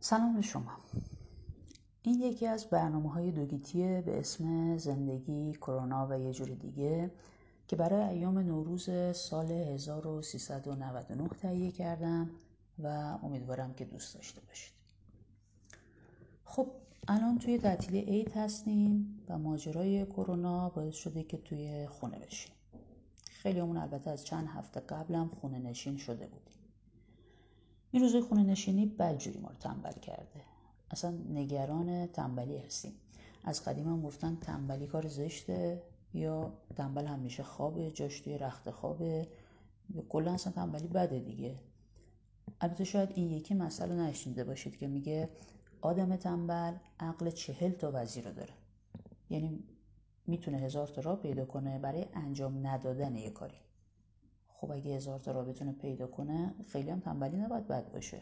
سلام به شما. این یکی از برنامه های دوگیتیه به اسم زندگی کرونا و یه جور دیگه که برای ایام نوروز سال 1399 تهیه کردم و امیدوارم که دوست داشته باشید. خب الان توی تعطیل عید هستیم و ماجرای کرونا باعث شده که توی خونه بشیم. خیلی همون البته از چند هفته قبلم خونه نشین شده بودیم. این روزای خونه نشینی بدجوری ما رو تنبل کرده. اصلا نگران تنبلی هستیم. از قدیم هم گفتن تنبلی کار زشته یا تنبل همیشه خوابه جاش توی رخت خوابه. کلا اصلا تنبلی بده دیگه. البته شاید این یکی مسئله نشنیده باشید که میگه آدم تنبل عقل چهل تا وزیر رو داره. یعنی می‌تونه هزار تا راه پیدا کنه برای انجام ندادن یه کاری. خب اگه هزار تا راه بتونه پیدا کنه خیلی هم تنبلی نباید بد باشه.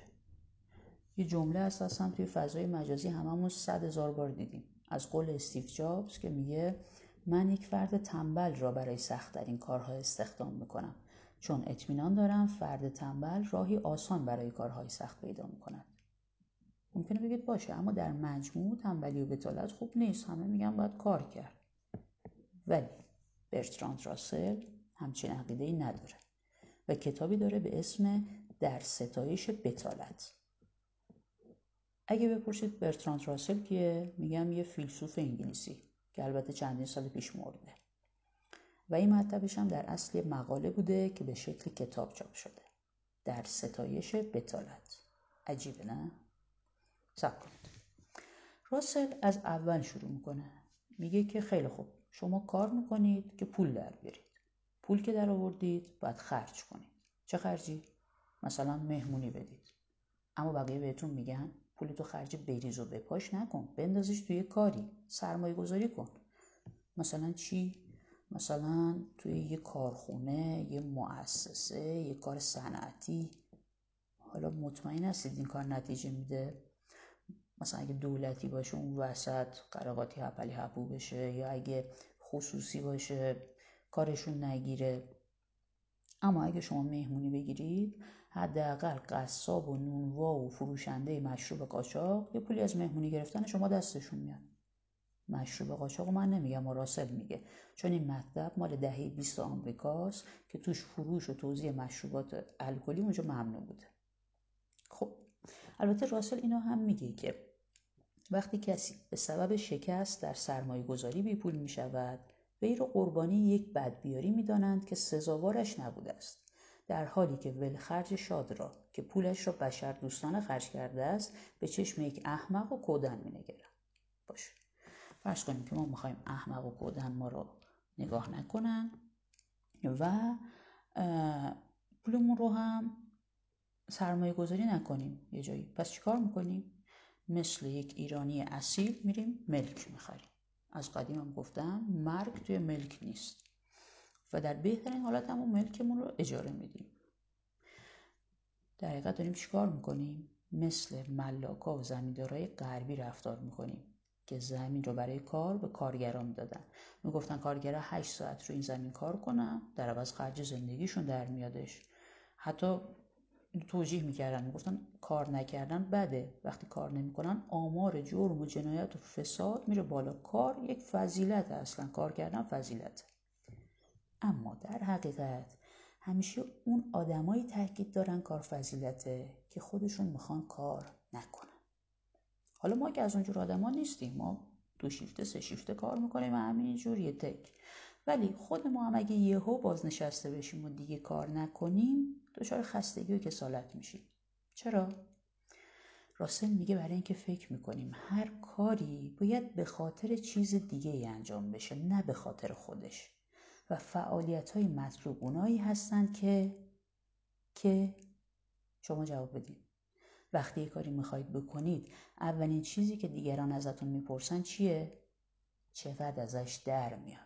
یه جمله هست توی فضای مجازی هممون صد هزار بار دیدیم. از قول استیو جابز که میگه من یک فرد تنبل را برای سختترین کارها استخدام می‌کنم. چون اطمینان دارم فرد تنبل راهی آسان برای کارهای سخت پیدا می‌کند. ممکنه بگید باشه اما در مجموع تنبلی و بتالت خوب نیست. همه میگن باید کار کرد. ولی برتراند راسل همچین عقیده ای نداره. و کتابی داره به اسم در ستایش بتالت. اگه بپرسید برتراند راسل کیه؟ میگم یه فیلسوف انگلیسی که البته چندین سال پیش مرده. و این مطلبش هم در اصل مقاله بوده که به شکل کتاب چاپ شده. در ستایش بتالت. عجیبه نه؟ سب کنید. راسل از اول شروع می‌کنه. میگه که خیلی خوب شما کار می‌کنید که پول در بیارید. پول که در آوردید باید خرج کنید. چه خرجی؟ مثلا مهمونی بدید. اما بقیه بهتون میگن پولتو خرج بریز و بپاش نکن. بندازش توی کاری. سرمایه گذاری کن. مثلا چی؟ مثلا توی یه کارخونه یه مؤسسه یه کار صنعتی. حالا مطمئن هستید این کار نتیجه میده؟ مثلا اگه دولتی باشه اون وسط قراقاتی هپلی هپو بشه یا اگه خصوصی باشه کارشون نگیره. اما اگه شما مهمونی بگیرید حداقل قصاب و نونوا و فروشنده مشروب قاچاق یه پولی از مهمونی گرفتن شما دستشون میاد. مشروب قاچاق من نمیگم و راسل میگه. چون این مطلب مال دهه 20 آمریکاست که توش فروش و توزیع مشروبات الکلی اونجا ممنوع بوده. خب البته راسل اینا هم میگه که وقتی کسی به سبب شکست در سرمایه گذاری بی پول می شود وی را قربانی یک بدبیاری می دانند که سزاوارش نبوده است. در حالی که ولخرج شاد را که پولش را بشر دوستانه خرج کرده است به چشم یک احمق و کودن می نگرند باشه. فرض کنیم که ما می‌خوایم احمق و کودن ما رو نگاه نکنن و پولمون رو هم سرمایه گذاری نکنیم. یه جایی. پس چیکار می‌کنیم؟ مثل یک ایرانی اصیل میریم ملک می‌خریم. از قدیم هم گفتم مرگ توی ملک نیست. و در بهترین حالت همون ملکمون رو اجاره میدیم. در حقیقت داریم چیکار می‌کنیم؟ مثل ملاکا و زمیندارای غربی رفتار می‌کنیم که زمین رو برای کار به کارگران می‌دادن. می‌گفتن کارگرا 8 ساعت رو این زمین کار کنن در عوض خرج زندگیشون در میادش. حتی توجیه می‌کردن می‌گفتن کار نکردن بده. وقتی کار نمی‌کنن آمار جرم و جنایت و فساد میره بالا. کار یک فضیلت اصلا. کار کردن فضیلت. اما در حقیقت همیشه اون آدمایی تاکید دارن کار فضیلته که خودشون می‌خوان کار نکنن. حالا ما که از اونجور آدما نیستیم. ما دو شیفته سه شیفته کار می‌کنیم و همینجور یه تک. ولی خود ما هم اگه یهو بازنشسته بشیم و دیگه کار نکنیم دچار خستگی و کسالت میشیم. چرا؟ راسل میگه برای اینکه فکر می‌کنیم هر کاری باید به خاطر چیز دیگه ای انجام بشه نه به خاطر خودش. و فعالیت های مطلوب اونایی هستن که که شما جواب بدید وقتی یه کاری می‌خواید بکنید اولین چیزی که دیگران ازتون می‌پرسن چیه؟ چقدر ازش در میاد.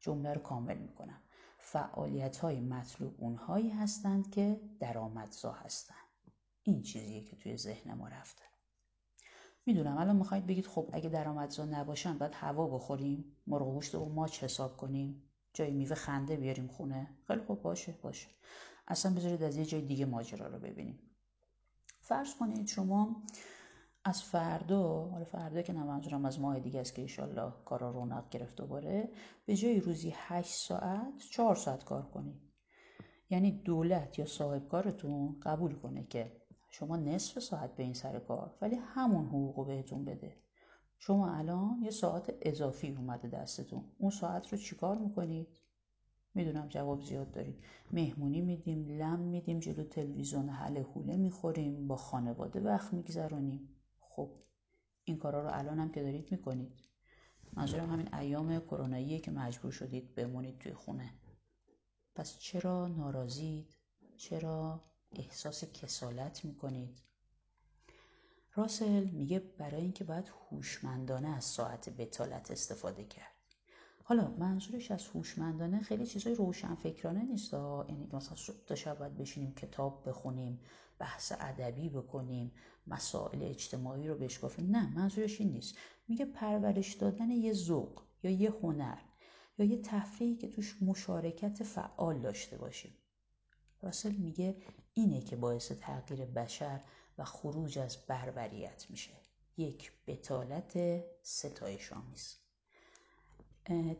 جمله رو کامل می‌کنم. فعالیت های مطلوب اونهایی هستند که درآمدزا هستند. این چیزیه که توی ذهن ما رفته. می‌دونم الان می‌خواید بگید خب اگه درآمدزا نباشن باید هوا بخوریم مرغ گوشت و ماچ حساب کنیم جای میوه خنده بیاریم خونه. خیلی خوب باشه باشه. اصلا بذارید از یه جای دیگه ماجرا رو ببینیم. فرض کنید شما از فردا حالا فردا که نه از ماه دیگه است که ایشالله کارا رونق گرفت دوباره به جای روزی 8 ساعت 4 ساعت کار کنید یعنی دولت یا صاحب کارتون قبول کنه که شما نصف ساعت به این سر کار ولی همون حقوق بهتون بده. شما الان یه ساعت اضافی اومده دستتون. اون ساعت رو چیکار می‌کنید؟ می‌دونم جواب زیاد دارید. مهمونی میدیم لم میدیم جلو تلویزیون حل حوله می‌خوریم با خانواده وقت میگذرانیم خب این کارا رو الان هم که دارید می‌کنید. منظورم همین ایام کروناییه که مجبور شدید بمونید توی خونه. پس چرا ناراضید؟ چرا احساس کسالت می‌کنید؟ راسل میگه برای اینکه باید هوشمندانه از ساعت بتالت استفاده کرد. حالا منظورش از هوشمندانه خیلی چیزای روشن فکرانه نیست یعنی مثلا صبح شب باید بشینیم کتاب بخونیم بحث ادبی بکنیم مسائل اجتماعی رو بشکافیم. نه منظورش این نیست. میگه پرورش دادن یه ذوق یا یه هنر یا یه تفریحی که توش مشارکت فعال داشته باشیم. راسل میگه اینه که باعث تغییر بشر و خروج از بربریت میشه. یک بتالت ستایش آمیز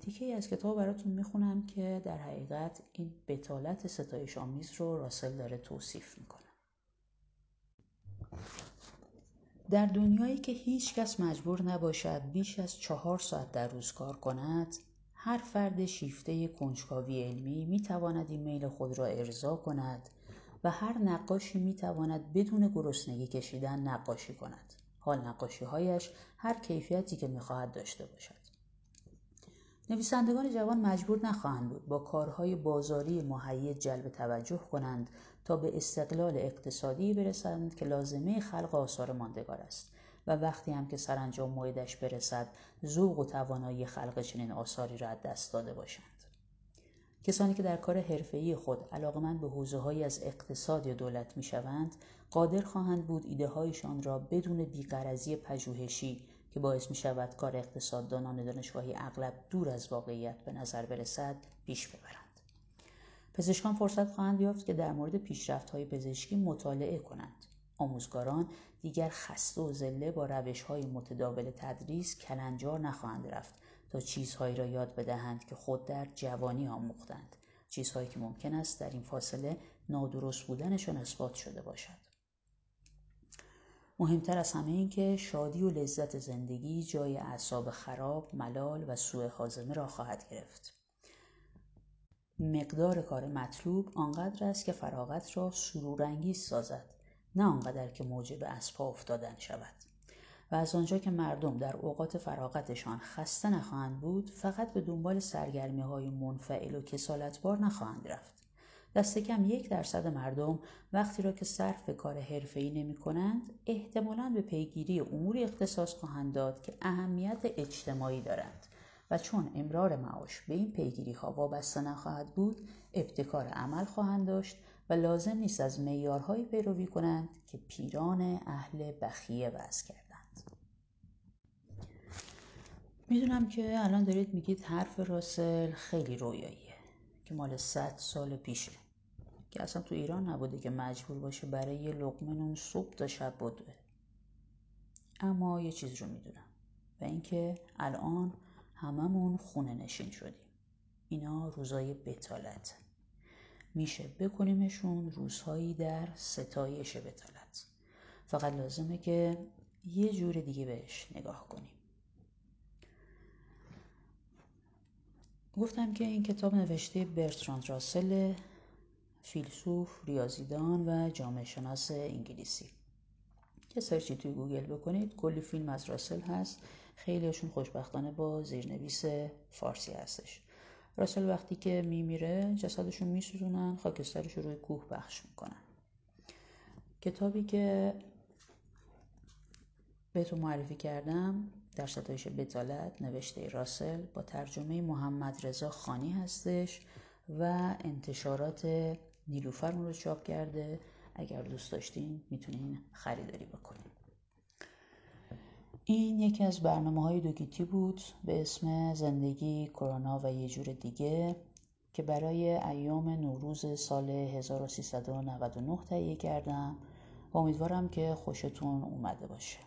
تیکه از کتاب براتون می‌خونم که در حقیقت این بتالت ستایش آمیز رو راسل داره توصیف می‌کنه. در دنیایی که هیچ کس مجبور نباشد بیش از چهار ساعت در روز کار کند هر فرد شیفته کنجکاوی علمی می تواند ایمیل خود را ارضا کند و هر نقاشی می تواند بدون گرسنگی کشیدن نقاشی کند. حال نقاشی هایش هر کیفیتی که می خواهد داشته باشد. نویسندگان جوان مجبور نخواهند بود با کارهای بازاری مهیج جلب توجه کنند تا به استقلال اقتصادی برسند که لازمه خلق آثار ماندگار است و وقتی هم که سرانجام موعدش برسد ذوق و توانایی خلق چنین آثاری را از دست داده باشند. کسانی که در کار حرفه‌ای خود علاقمند به حوزه از اقتصاد یا دولت می‌شوند قادر خواهند بود ایده هایشان را بدون بیقرضی پژوهشی که باعث می شود کار اقتصاددانان دانشگاهی اغلب دور از واقعیت به نظر برسد پیش ببرند. پزشکان فرصت خواهند یافت که در مورد پیشرفت های پزشکی مطالعه کنند. آموزگاران دیگر خسته و زله با روش های متداول تدریس کلنجار نخواهند رفت تا چیزهایی را یاد بدهند که خود در جوانی آموختند. چیزهایی که ممکن است در این فاصله نادرست بودنشان اثبات شده باشد. مهمتر از همه این که شادی و لذت زندگی جای اعصاب خراب، ملال و سوء حازمه را خواهد گرفت. مقدار کار مطلوب آنقدر است که فراغت را سرورانگیز سازد نه آنقدر که موجب اسپا افتادن شود و از آنجا که مردم در اوقات فراغتشان خسته نخواهند بود فقط به دنبال سرگرمی های منفعل و کسالتبار نخواهند رفت دست کم یک درصد مردم وقتی را که صرف کار حرفه‌ای نمی کنند احتمالاً به پیگیری اموری اختصاص خواهند داد که اهمیت اجتماعی دارند. و چون امرار معاش به این پیگیری ها وابسته نخواهد بود ابتکار عمل خواهند داشت و لازم نیست از معیارهایی پیروی کنند که پیران اهل بخیه وضع کردند. می‌دونم که الان دارید میگید حرف راسل خیلی رویاییه که مال صد سال پیشه. که اصلا تو ایران نبوده که مجبور باشه برای یه لقمه نون صبح تا شب بدوه. اما یه چیز رو می‌دونم و اینکه الان هممون خونه نشین شدیم. اینا روزای بتالت. میشه بکنیمشون روزهایی در ستایش بتالت. فقط لازمه که یه جور دیگه بهش نگاه کنیم. گفتم که این کتاب نوشته برتراند راسل فیلسوف، ریاضیدان و جامعه شناس انگلیسی. که search ی توی گوگل بکنید کلی فیلم از راسل هست. خیلیشون خوشبختانه با زیرنویس فارسی هستش. راسل وقتی که میمیره جسدشون میسوزونن خاکسترش رو روی کوه پخش می‌کنن. کتابی که بهتون معرفی کردم در ستایش بتالت نوشته راسل با ترجمه محمد رضا خانی هستش و انتشارات نیلوفر رو چاپ کرده. اگر دوست داشتین می‌تونین خریداری بکنین. این یکی از برنامه های دوگیتی بود به اسم زندگی کرونا و یه جور دیگه که برای ایام نوروز سال 1399 تهیه کردم. امیدوارم که خوشتون اومده باشه.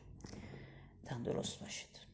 تندرست باشید.